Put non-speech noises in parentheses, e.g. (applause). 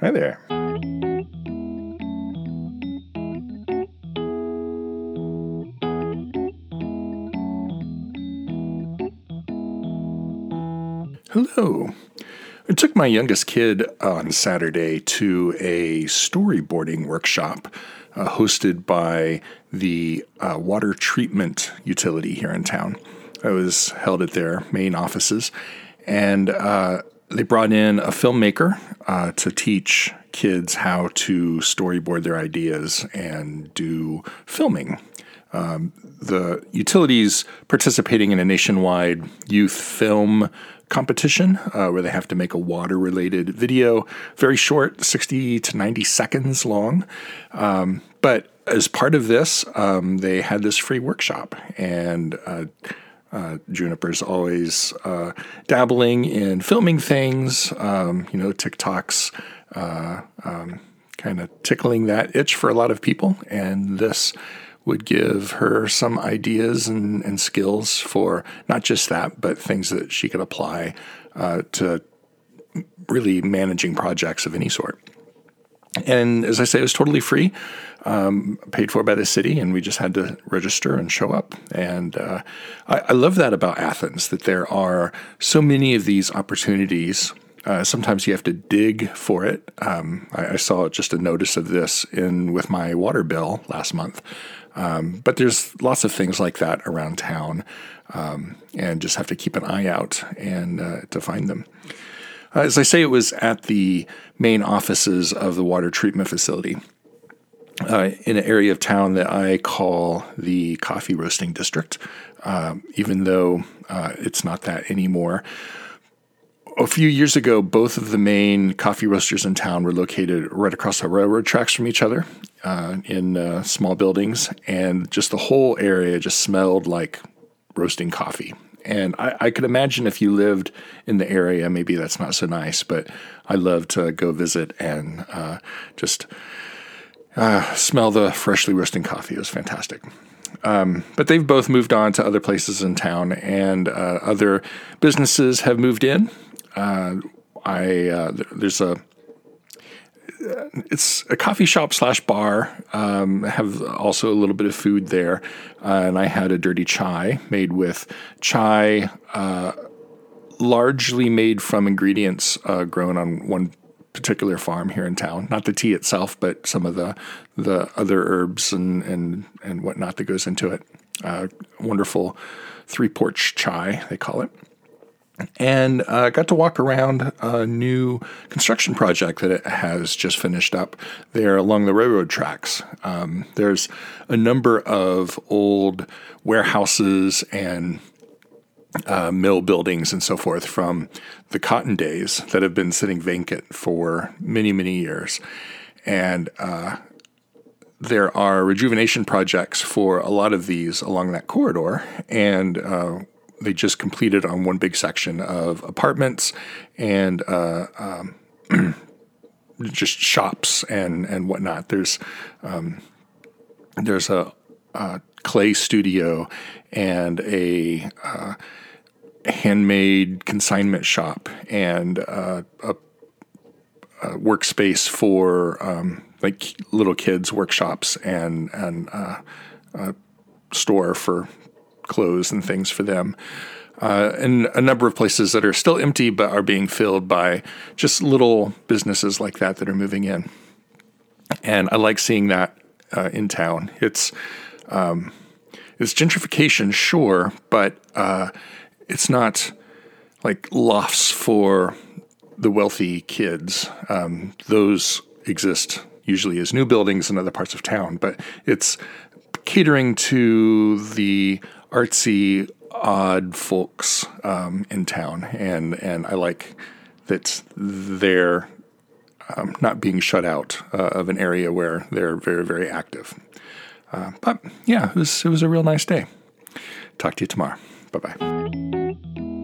Hi there. Hello. I took my youngest kid on Saturday to a storyboarding workshop uh, hosted by the uh, water treatment utility here in town. I was held at their main offices, and uh, they brought in a filmmaker uh, to teach kids how to storyboard their ideas and do filming. Um, the utilities participating in a nationwide youth film competition uh, where they have to make a water related video, very short, 60 to 90 seconds long. Um, but as part of this, um, they had this free workshop, and uh, uh, Juniper's always uh, dabbling in filming things, um, you know, TikToks, uh, um, kind of tickling that itch for a lot of people. And this would give her some ideas and, and skills for not just that, but things that she could apply uh, to really managing projects of any sort. And as I say, it was totally free, um, paid for by the city, and we just had to register and show up. And uh, I, I, love that about Athens that there are so many of these opportunities. Uh, sometimes you have to dig for it. Um, I, I, saw just a notice of this in with my water bill last month. Um, but there's lots of things like that around town, um, and just have to keep an eye out and uh, to find them. Uh, as I say, it was at the main offices of the water treatment facility uh, in an area of town that I call the coffee roasting district, um, even though uh, it's not that anymore. A few years ago, both of the main coffee roasters in town were located right across the railroad tracks from each other uh, in uh, small buildings, and just the whole area just smelled like roasting coffee. And I, I, could imagine if you lived in the area, maybe that's not so nice, but I love to go visit and uh, just uh, smell the freshly roasting coffee. It was fantastic. Um, but they've both moved on to other places in town, and uh, other businesses have moved in. Uh, I uh, there's a (laughs) it's a coffee shop slash bar. Um, have also a little bit of food there, uh, and I had a dirty chai made with chai, uh, largely made from ingredients uh, grown on one particular farm here in town. Not the tea itself, but some of the the other herbs and and and whatnot that goes into it. Uh, wonderful three porch chai they call it and uh, got to walk around a new construction project that it has just finished up there along the railroad tracks. Um, there's a number of old warehouses and uh, mill buildings and so forth from the cotton days that have been sitting vacant for many, many years. And uh, there are rejuvenation projects for a lot of these along that corridor. And uh, they just completed on one big section of apartments and uh, um, (clears throat) just shops and and whatnot. There's um, there's a, a, clay studio and a uh, handmade consignment shop and uh, a, a, workspace for um, like little kids workshops and and uh, a store for clothes and things for them. Uh, and a number of places that are still empty but are being filled by just little businesses like that that are moving in. And I like seeing that uh, in town. It's um, it's gentrification, sure, but uh, it's not like lofts for the wealthy kids. Um, those exist usually as new buildings in other parts of town, but it's catering to the artsy, odd folks um, in town, and and I like that they're um, not being shut out uh, of an area where they're very very active. Uh, but yeah, it was it was a real nice day. Talk to you tomorrow. Bye bye.